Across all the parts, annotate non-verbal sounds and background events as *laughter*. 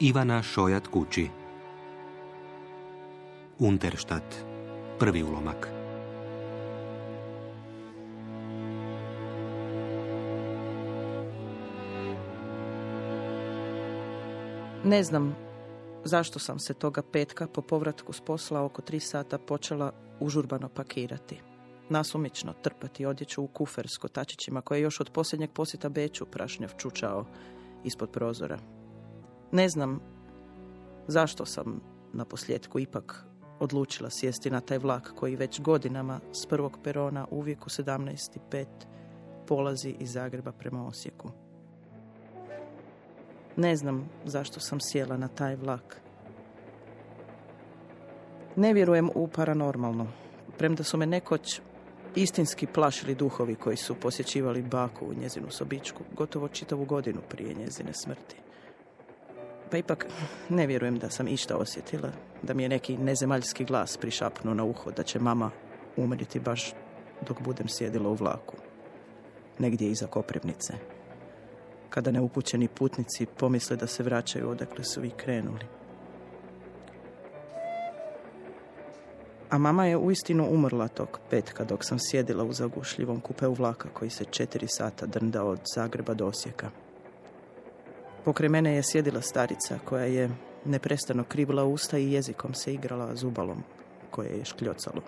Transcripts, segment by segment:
Ivana Šojat Kući Unterštat Prvi ulomak Ne znam zašto sam se toga petka po povratku s posla oko tri sata počela užurbano pakirati. Nasumično trpati odjeću u kufer s kotačićima koje je još od posljednjeg posjeta Beću prašnjav čučao ispod prozora. Ne znam zašto sam na posljedku ipak odlučila sjesti na taj vlak koji već godinama s prvog perona uvijek u 17.5 polazi iz Zagreba prema Osijeku. Ne znam zašto sam sjela na taj vlak. Ne vjerujem u paranormalno, premda su me nekoć istinski plašili duhovi koji su posjećivali baku u njezinu sobičku gotovo čitavu godinu prije njezine smrti. Pa ipak ne vjerujem da sam išta osjetila, da mi je neki nezemaljski glas prišapnuo na uho da će mama umriti baš dok budem sjedila u vlaku, negdje iza Koprivnice kada neupućeni putnici pomisle da se vraćaju odakle su vi krenuli. A mama je uistinu umrla tog petka dok sam sjedila u zagušljivom kupeu vlaka koji se četiri sata drndao od Zagreba do Osijeka. Pokraj mene je sjedila starica koja je neprestano krivila usta i jezikom se igrala zubalom koje je škljocalo.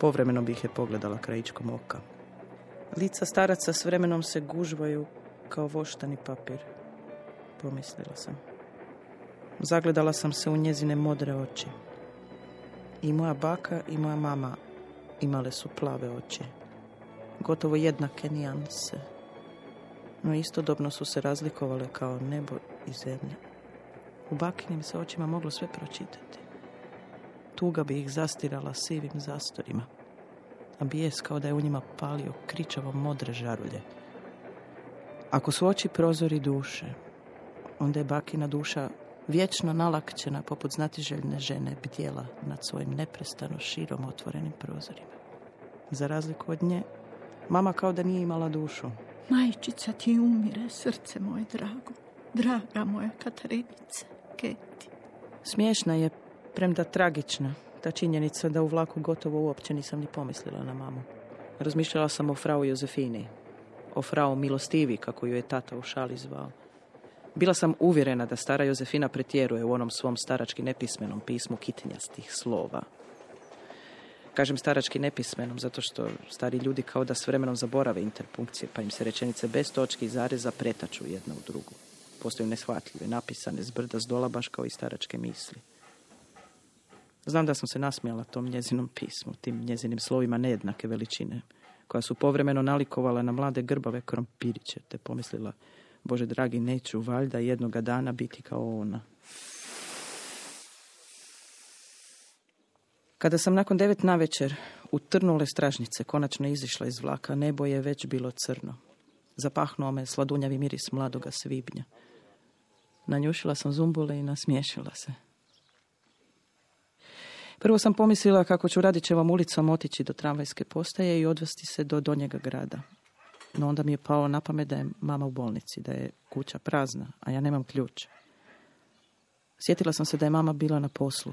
Povremeno bih je pogledala krajičkom oka. Lica staraca s vremenom se gužvaju kao voštani papir, pomislila sam. Zagledala sam se u njezine modre oči. I moja baka i moja mama imale su plave oči. Gotovo jednake nijanse. No istodobno su se razlikovale kao nebo i zemlja. U bakinim se očima moglo sve pročitati. Tuga bi ih zastirala sivim zastorima. A bijes kao da je u njima palio kričavo modre žarulje ako su oči prozori duše, onda je bakina duša vječno nalakćena poput znatiželjne žene bdjela nad svojim neprestano širom otvorenim prozorima. Za razliku od nje, mama kao da nije imala dušu. Majčica ti umire, srce moje drago. Draga moja Katarinice, Keti. Smiješna je, premda tragična, ta činjenica da u vlaku gotovo uopće nisam ni pomislila na mamu. Razmišljala sam o frau Jozefini, o frau Milostivi, kako ju je tata u šali zvao. Bila sam uvjerena da stara Jozefina pretjeruje u onom svom starački nepismenom pismu kitinjastih slova. Kažem starački nepismenom zato što stari ljudi kao da s vremenom zaborave interpunkcije, pa im se rečenice bez točki i zareza pretaču jedna u drugu. Postaju neshvatljive, napisane zbrda s dola baš kao i staračke misli. Znam da sam se nasmijala tom njezinom pismu, tim njezinim slovima nejednake veličine, koja su povremeno nalikovala na mlade grbave krompiriće, te pomislila, Bože dragi, neću valjda jednoga dana biti kao ona. Kada sam nakon devet na večer u trnule stražnice konačno izišla iz vlaka, nebo je već bilo crno. Zapahnuo me sladunjavi miris mladoga svibnja. Nanjušila sam zumbule i nasmiješila se. Prvo sam pomislila kako ću Radićevom ulicom otići do tramvajske postaje i odvesti se do donjega grada. No onda mi je palo na pamet da je mama u bolnici, da je kuća prazna, a ja nemam ključ. Sjetila sam se da je mama bila na poslu.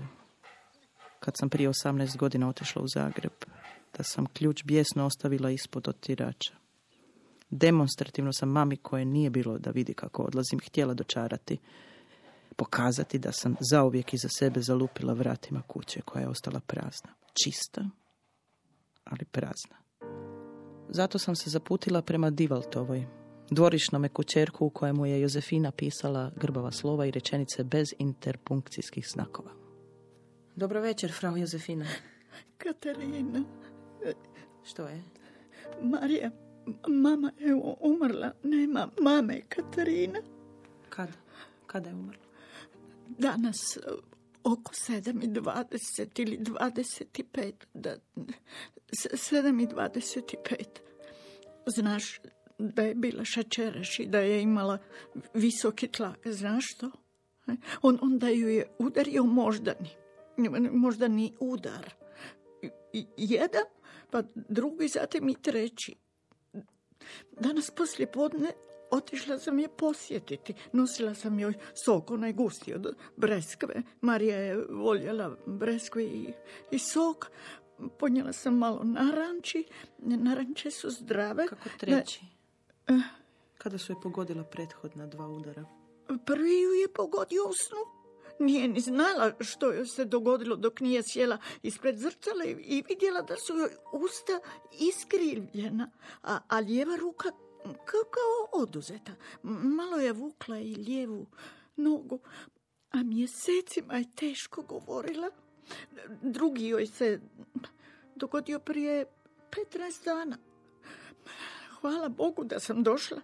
Kad sam prije 18 godina otišla u Zagreb, da sam ključ bijesno ostavila ispod otirača. Demonstrativno sam mami koje nije bilo da vidi kako odlazim htjela dočarati pokazati da sam zauvijek iza sebe zalupila vratima kuće koja je ostala prazna. Čista, ali prazna. Zato sam se zaputila prema Divaltovoj, dvorišnome kućerku u kojemu je Jozefina pisala grbava slova i rečenice bez interpunkcijskih znakova. Dobro večer, frau Jozefina. Katarina. Što je? Marija, mama je umrla. Nema mame, Katarina. Kada? Kada je umrla? danas oko 7.20 ili 25. Da, 7.25. Znaš da je bila šačeraš i da je imala visoki tlak. Znaš što? E, on, onda ju je udario moždani. Moždani udar. Jedan, pa drugi, zatim i treći. Danas poslije podne otišla sam je posjetiti. Nosila sam joj sok, onaj gusti od breskve. Marija je voljela breskve i, i sok. Ponijela sam malo naranči. Naranče su zdrave. Kako treći? Kada su je pogodila prethodna dva udara? Prvi ju je pogodio u snu. Nije ni znala što joj se dogodilo dok nije sjela ispred zrcala i vidjela da su joj usta iskrivljena, a, lijeva ruka kao oduzeta. Malo je vukla i lijevu nogu, a mjesecima je teško govorila. Drugi joj se dogodio prije 15 dana. Hvala Bogu da sam došla.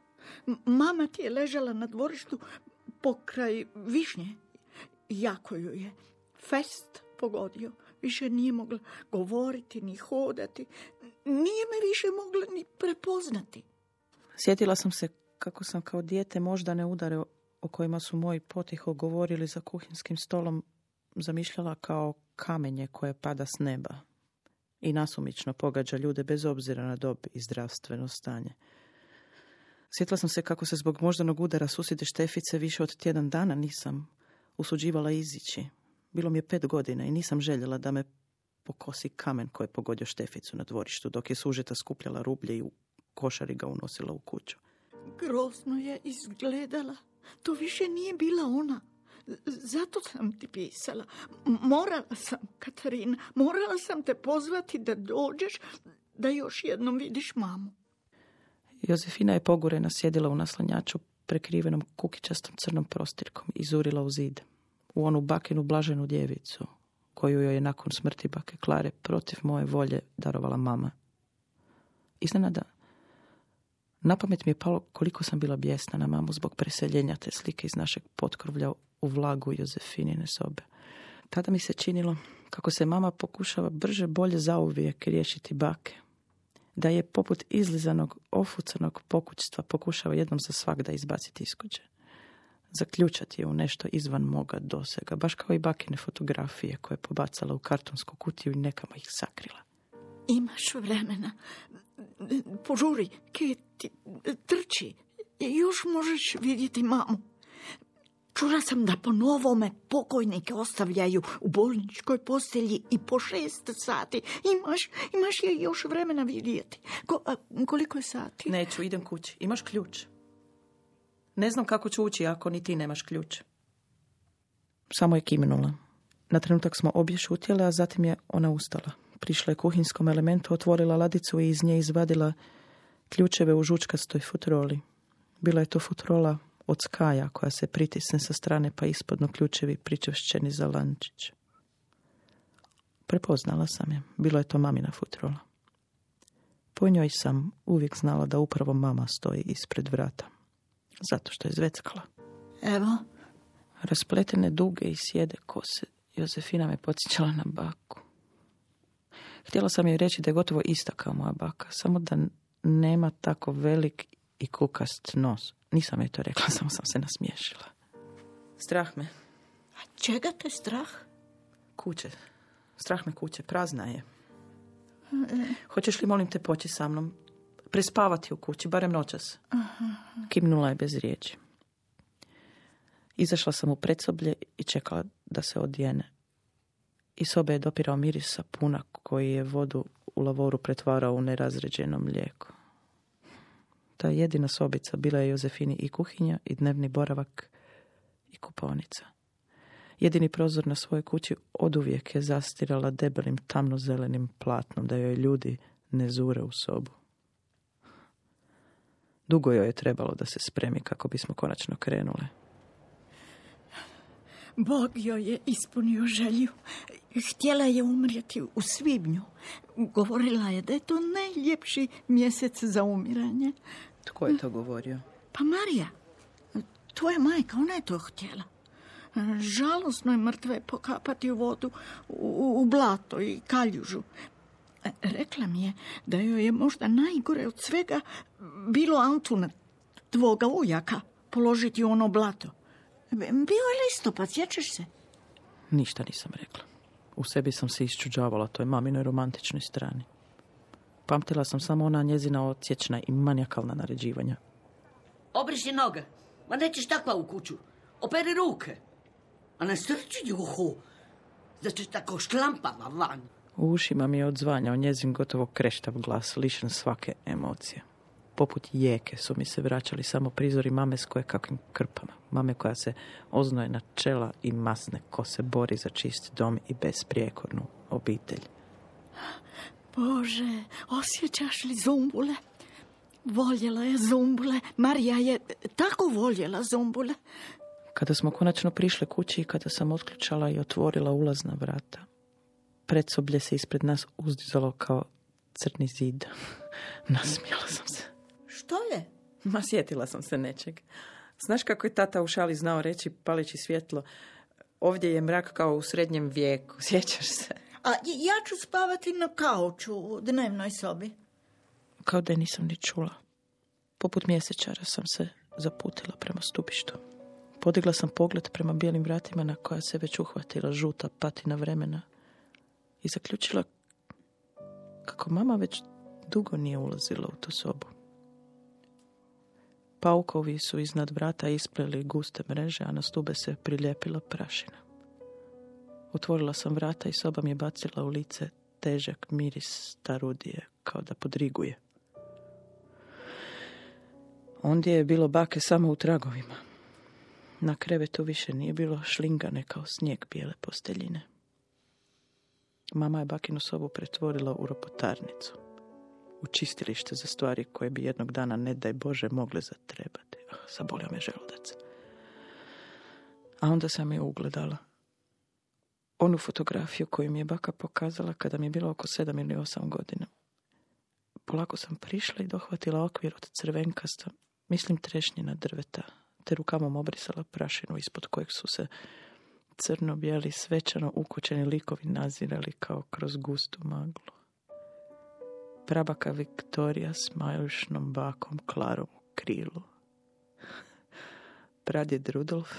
Mama ti je ležala na dvorištu pokraj višnje. Jako ju je fest pogodio. Više nije mogla govoriti ni hodati. Nije me više mogla ni prepoznati. Sjetila sam se kako sam kao dijete možda ne udare o kojima su moji potiho govorili za kuhinskim stolom zamišljala kao kamenje koje pada s neba i nasumično pogađa ljude bez obzira na dob i zdravstveno stanje. Sjetila sam se kako se zbog moždanog udara susjede Štefice više od tjedan dana nisam usuđivala izići. Bilo mi je pet godina i nisam željela da me pokosi kamen koji je pogodio Šteficu na dvorištu, dok je sužeta skupljala rublje i u košari ga unosila u kuću. Grozno je izgledala. To više nije bila ona. Zato sam ti pisala. Morala sam, Katarina, morala sam te pozvati da dođeš, da još jednom vidiš mamu. Jozefina je pogurena sjedila u naslanjaču prekrivenom kukičastom crnom prostirkom i zurila u zid. U onu bakinu blaženu djevicu, koju joj je nakon smrti bake Klare protiv moje volje darovala mama. Iznenada, na pamet mi je palo koliko sam bila bijesna na mamu zbog preseljenja te slike iz našeg potkrovlja u vlagu Jozefinine sobe. Tada mi se činilo kako se mama pokušava brže bolje zauvijek riješiti bake, da je poput izlizanog, ofucanog pokućstva pokušava jednom za svak da izbaciti iz kuće. Zaključati je u nešto izvan moga dosega, baš kao i bakine fotografije koje je pobacala u kartonsku kutiju i nekamo ih sakrila. Imaš vremena. Požuri, Keti, trči. Još možeš vidjeti mamu. Čula sam da po novome pokojnike ostavljaju u bolničkoj postelji i po šest sati. Imaš, imaš je još vremena vidjeti. koliko je sati? Neću, idem kući. Imaš ključ? Ne znam kako ću ući ako ni ti nemaš ključ. Samo je kimnula. Na trenutak smo obje šutjele, a zatim je ona ustala. Prišla je kuhinskom elementu, otvorila ladicu i iz nje izvadila ključeve u žučkastoj futroli. Bila je to futrola od skaja koja se pritisne sa strane pa ispodno ključevi pričvršćeni za lančić. Prepoznala sam je. Bilo je to mamina futrola. Po njoj sam uvijek znala da upravo mama stoji ispred vrata. Zato što je zveckala. Evo. Raspletene duge i sjede kose. Josefina me podsjećala na baku. Htjela sam joj reći da je gotovo ista kao moja baka, samo da nema tako velik i kukast nos. Nisam je to rekla, *laughs* samo sam se nasmiješila. Strah me. A čega te strah? Kuće. Strah me kuće, prazna je. Hoćeš li, molim te, poći sa mnom? Prespavati u kući, barem noćas. Kimnula je bez riječi. Izašla sam u predsoblje i čekala da se odjene. I sobe je dopirao miris sapuna koji je vodu u lavoru pretvarao u nerazređeno mlijeko. Ta jedina sobica bila je Jozefini i kuhinja i dnevni boravak i kupovnica. Jedini prozor na svojoj kući oduvijek je zastirala debelim tamno-zelenim platnom da joj ljudi ne zure u sobu. Dugo joj je trebalo da se spremi kako bismo konačno krenule. Bog joj je ispunio želju. Htjela je umrijeti u svibnju. Govorila je da je to najljepši mjesec za umiranje. Tko je to govorio? Pa Marija. Tvoja majka, ona je to htjela. Žalosno je mrtve pokapati u vodu, u, u blato i kaljužu. Rekla mi je da joj je možda najgore od svega bilo Antuna, tvoga ujaka, položiti u ono blato. Bio je listopad, sjećaš se? Ništa nisam rekla. U sebi sam se iščuđavala toj maminoj romantičnoj strani. Pamtila sam samo ona njezina odsječna i manijakalna naređivanja. Obriši noge. Ma nećeš takva u kuću. Operi ruke. A ne strči juhu. Da ćeš tako šklampava van. U ušima mi je odzvanjao njezin gotovo kreštav glas, lišen svake emocije. Poput jeke su mi se vraćali samo prizori mame s koje kakvim krpama. Mame koja se oznoje na čela i masne kose bori za čist dom i besprijekornu obitelj. Bože, osjećaš li zumbule? Voljela je zumbule. Marija je tako voljela zumbule. Kada smo konačno prišle kući i kada sam otključala i otvorila ulazna vrata, predsoblje se ispred nas uzdizalo kao crni zid. *laughs* Nasmijala sam se. Što je? Ma sjetila sam se nečeg. Znaš kako je tata u šali znao reći palići svjetlo? Ovdje je mrak kao u srednjem vijeku. *laughs* Sjećaš se? A ja ću spavati na kauču u dnevnoj sobi. Kao da je nisam ni čula. Poput mjesečara sam se zaputila prema stupištu. Podigla sam pogled prema bijelim vratima na koja se već uhvatila žuta patina vremena i zaključila kako mama već dugo nije ulazila u tu sobu. Paukovi su iznad vrata ispleli guste mreže, a na stube se prilijepila prašina. Otvorila sam vrata i soba mi je bacila u lice težak miris starudije, kao da podriguje. Ondje je bilo bake samo u tragovima. Na krevetu više nije bilo šlingane kao snijeg bijele posteljine. Mama je bakinu sobu pretvorila u ropotarnicu. U čistilište za stvari koje bi jednog dana, ne daj Bože, mogle zatrebati. Ah, zabolio me želudac. A onda sam je ugledala. Onu fotografiju koju mi je baka pokazala kada mi je bilo oko sedam ili osam godina. Polako sam prišla i dohvatila okvir od crvenkasta, mislim trešnjina drveta, te rukamom obrisala prašinu ispod kojeg su se crno-bijeli svečano ukućeni likovi nazirali kao kroz gustu maglu. Prabaka Viktorija s majušnom bakom Klarom u krilu. Pradjed Rudolf,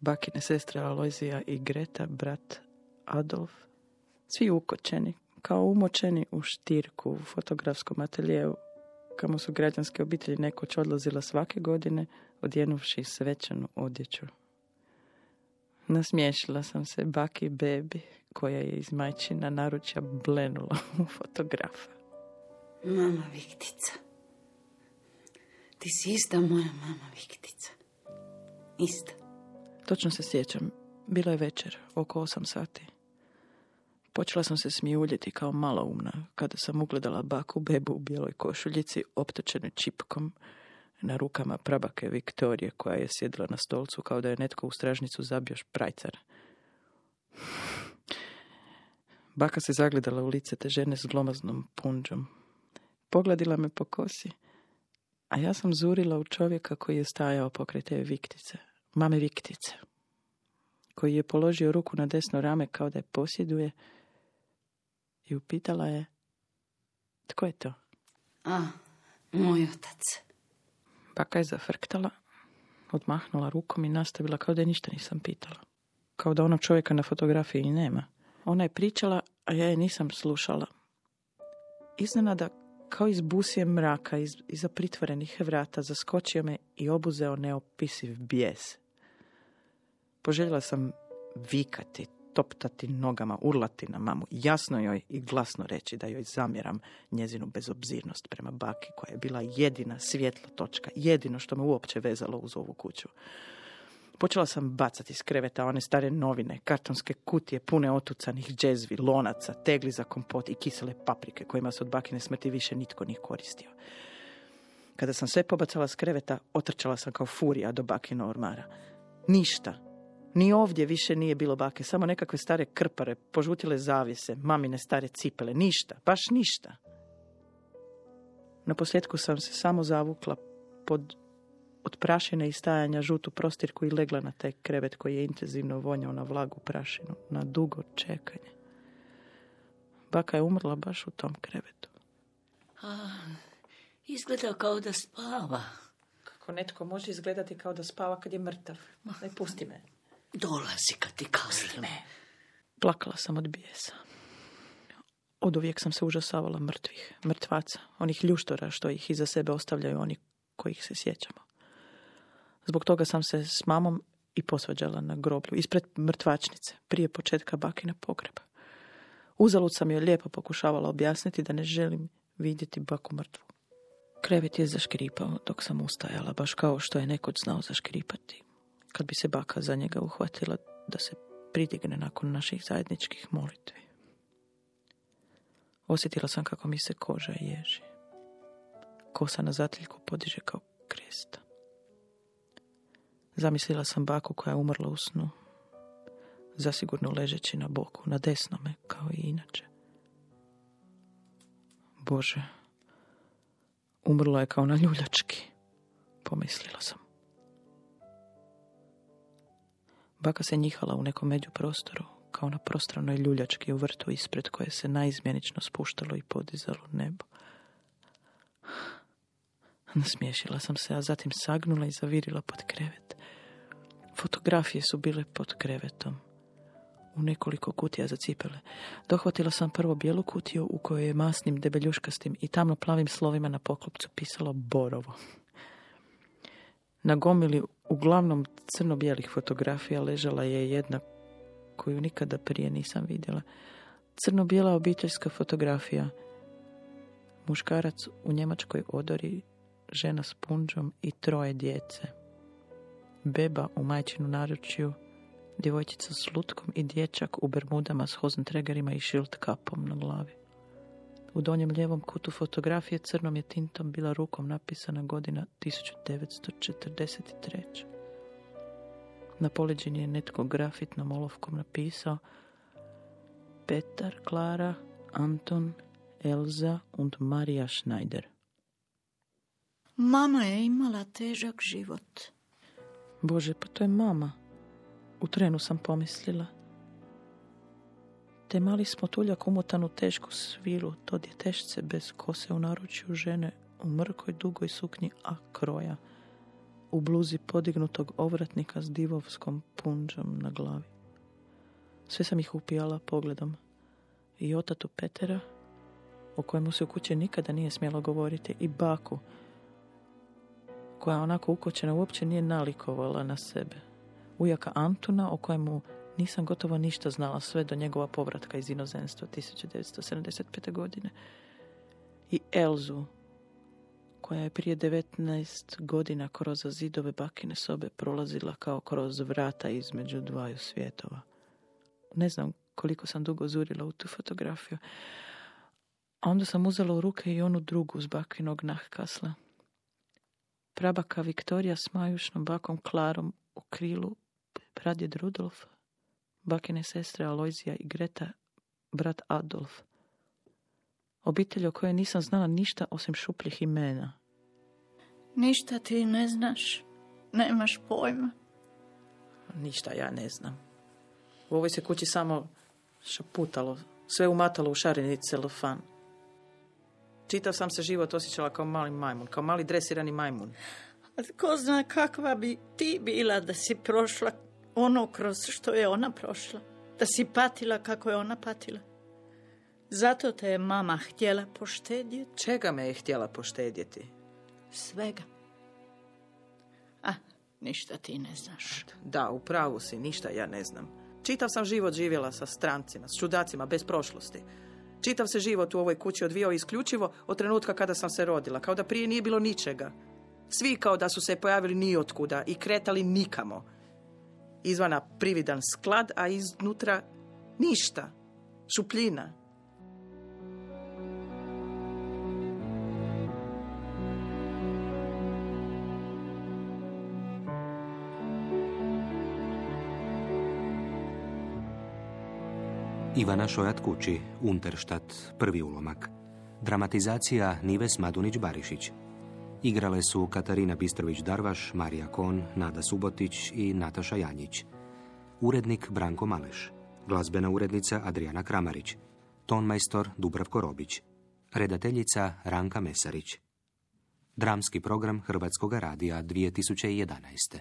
bakine sestre Alojzija i Greta, brat Adolf, svi ukočeni, kao umočeni u štirku u fotografskom ateljeu, kamo su građanske obitelji nekoć odlazila svake godine, odjenuvši svečanu odjeću. Nasmiješila sam se baki bebi, koja je iz majčina naručja blenula u fotografa. Mama Viktica. Ti si ista moja mama Viktica. Ista. Točno se sjećam. Bila je večer, oko osam sati. Počela sam se smijuljiti kao umna, kada sam ugledala baku bebu u bijeloj košuljici optočene čipkom na rukama prabake Viktorije koja je sjedila na stolcu kao da je netko u stražnicu zabio šprajcar. Baka se zagledala u lice te žene s glomaznom punđom. Pogladila me po kosi, a ja sam zurila u čovjeka koji je stajao pokraj te Viktice, mame Viktice, koji je položio ruku na desno rame kao da je posjeduje i upitala je tko je to? A, moj otac. Baka je zafrktala, odmahnula rukom i nastavila kao da je ništa nisam pitala. Kao da onog čovjeka na fotografiji nema. Ona je pričala, a ja je nisam slušala. Iznenada, kao iz busije mraka, iz, iza pritvorenih vrata, zaskočio me i obuzeo neopisiv bijes. Poželjela sam vikati, toptati nogama, urlati na mamu, jasno joj i glasno reći da joj zamjeram njezinu bezobzirnost prema baki koja je bila jedina svjetla točka, jedino što me uopće vezalo uz ovu kuću. Počela sam bacati iz kreveta one stare novine, kartonske kutije pune otucanih džezvi, lonaca, tegli za kompot i kisele paprike kojima se od bakine smrti više nitko nije koristio. Kada sam sve pobacala s kreveta, otrčala sam kao furija do bakina ormara. Ništa, ni ovdje više nije bilo bake, samo nekakve stare krpare, požutile zavise, mamine stare cipele, ništa, baš ništa. Na posljedku sam se samo zavukla pod od prašine i stajanja žutu prostirku i legla na taj krevet koji je intenzivno vonjao na vlagu prašinu, na dugo čekanje. Baka je umrla baš u tom krevetu. A, izgleda kao da spava. Kako netko može izgledati kao da spava kad je mrtav? Ne pusti me. Dolazi kad ti kazlim. Plakala sam od bijesa. Od uvijek sam se užasavala mrtvih, mrtvaca, onih ljuštora što ih iza sebe ostavljaju oni kojih se sjećamo. Zbog toga sam se s mamom i posvađala na groblju, ispred mrtvačnice, prije početka bakina pogreba. Uzalud sam joj lijepo pokušavala objasniti da ne želim vidjeti baku mrtvu. Krevet je zaškripao dok sam ustajala, baš kao što je nekoć znao zaškripati. Kad bi se baka za njega uhvatila da se pridigne nakon naših zajedničkih molitvi. Osjetila sam kako mi se koža ježi. Kosa na zatiljku podiže kao kresta. Zamislila sam baku koja je umrla u snu. Zasigurno ležeći na boku, na desnome, kao i inače. Bože, umrla je kao na ljuljački, pomislila sam. Baka se njihala u nekom među prostoru, kao na prostranoj ljuljački u vrtu ispred koje se najizmjenično spuštalo i podizalo nebo. Nasmiješila sam se, a zatim sagnula i zavirila pod krevet. Fotografije su bile pod krevetom. U nekoliko kutija za cipele. Dohvatila sam prvo bijelu kutiju u kojoj je masnim, debeljuškastim i tamno plavim slovima na poklopcu pisalo Borovo. Na gomili uglavnom crno-bijelih fotografija ležala je jedna koju nikada prije nisam vidjela. Crno-bijela obiteljska fotografija. Muškarac u njemačkoj odori, žena s punđom i troje djece. Beba u majčinu naručju, djevojčica s lutkom i dječak u bermudama s hozentregerima i šilt kapom na glavi. U donjem lijevom kutu fotografije crnom je tintom bila rukom napisana godina 1943. Na poleđini je netko grafitnom olovkom napisao Petar, Klara, Anton, Elza und Marija Schneider. Mama je imala težak život. Bože, pa to je mama. U trenu sam pomislila. Te mali smo tuljak umotan u tešku svilu, to djetešce bez kose u naručju žene u mrkoj dugoj suknji a kroja u bluzi podignutog ovratnika s divovskom punđom na glavi. Sve sam ih upijala pogledom. I otatu Petera, o kojemu se u kući nikada nije smjelo govoriti, i baku, koja onako ukočena uopće nije nalikovala na sebe. Ujaka Antuna, o kojemu nisam gotovo ništa znala sve do njegova povratka iz inozemstva 1975. godine. I Elzu, koja je prije 19 godina kroz zidove bakine sobe prolazila kao kroz vrata između dvaju svjetova. Ne znam koliko sam dugo zurila u tu fotografiju. A onda sam uzela u ruke i onu drugu z bakinog nahkasla. Prabaka Viktorija s majušnom bakom Klarom u krilu, pradjed Rudolf, bakine sestre Alojzija i Greta, brat Adolf – Obitelj o kojoj nisam znala ništa osim šupljih imena. Ništa ti ne znaš. Nemaš pojma. Ništa ja ne znam. U ovoj se kući samo šaputalo. Sve umatalo u šareni celofan. Čitav sam se život osjećala kao mali majmun. Kao mali dresirani majmun. A ko zna kakva bi ti bila da si prošla ono kroz što je ona prošla. Da si patila kako je ona patila. Zato te je mama htjela poštedjeti. Čega me je htjela poštedjeti? Svega. A, ništa ti ne znaš. Da, u pravu si, ništa ja ne znam. Čitav sam život živjela sa strancima, s čudacima, bez prošlosti. Čitav se život u ovoj kući odvijao isključivo od trenutka kada sam se rodila, kao da prije nije bilo ničega. Svi kao da su se pojavili nijotkuda i kretali nikamo. Izvana prividan sklad, a iznutra ništa. Šupljina. Ivana Šojat Kući, Unterštat, prvi ulomak. Dramatizacija Nives Madunić-Barišić. Igrale su Katarina Bistrović-Darvaš, Marija Kon, Nada Subotić i Nataša Janjić. Urednik Branko Maleš. Glazbena urednica Adriana Kramarić. Tonmajstor Dubravko Robić. Redateljica Ranka Mesarić. Dramski program Hrvatskog radija 2011.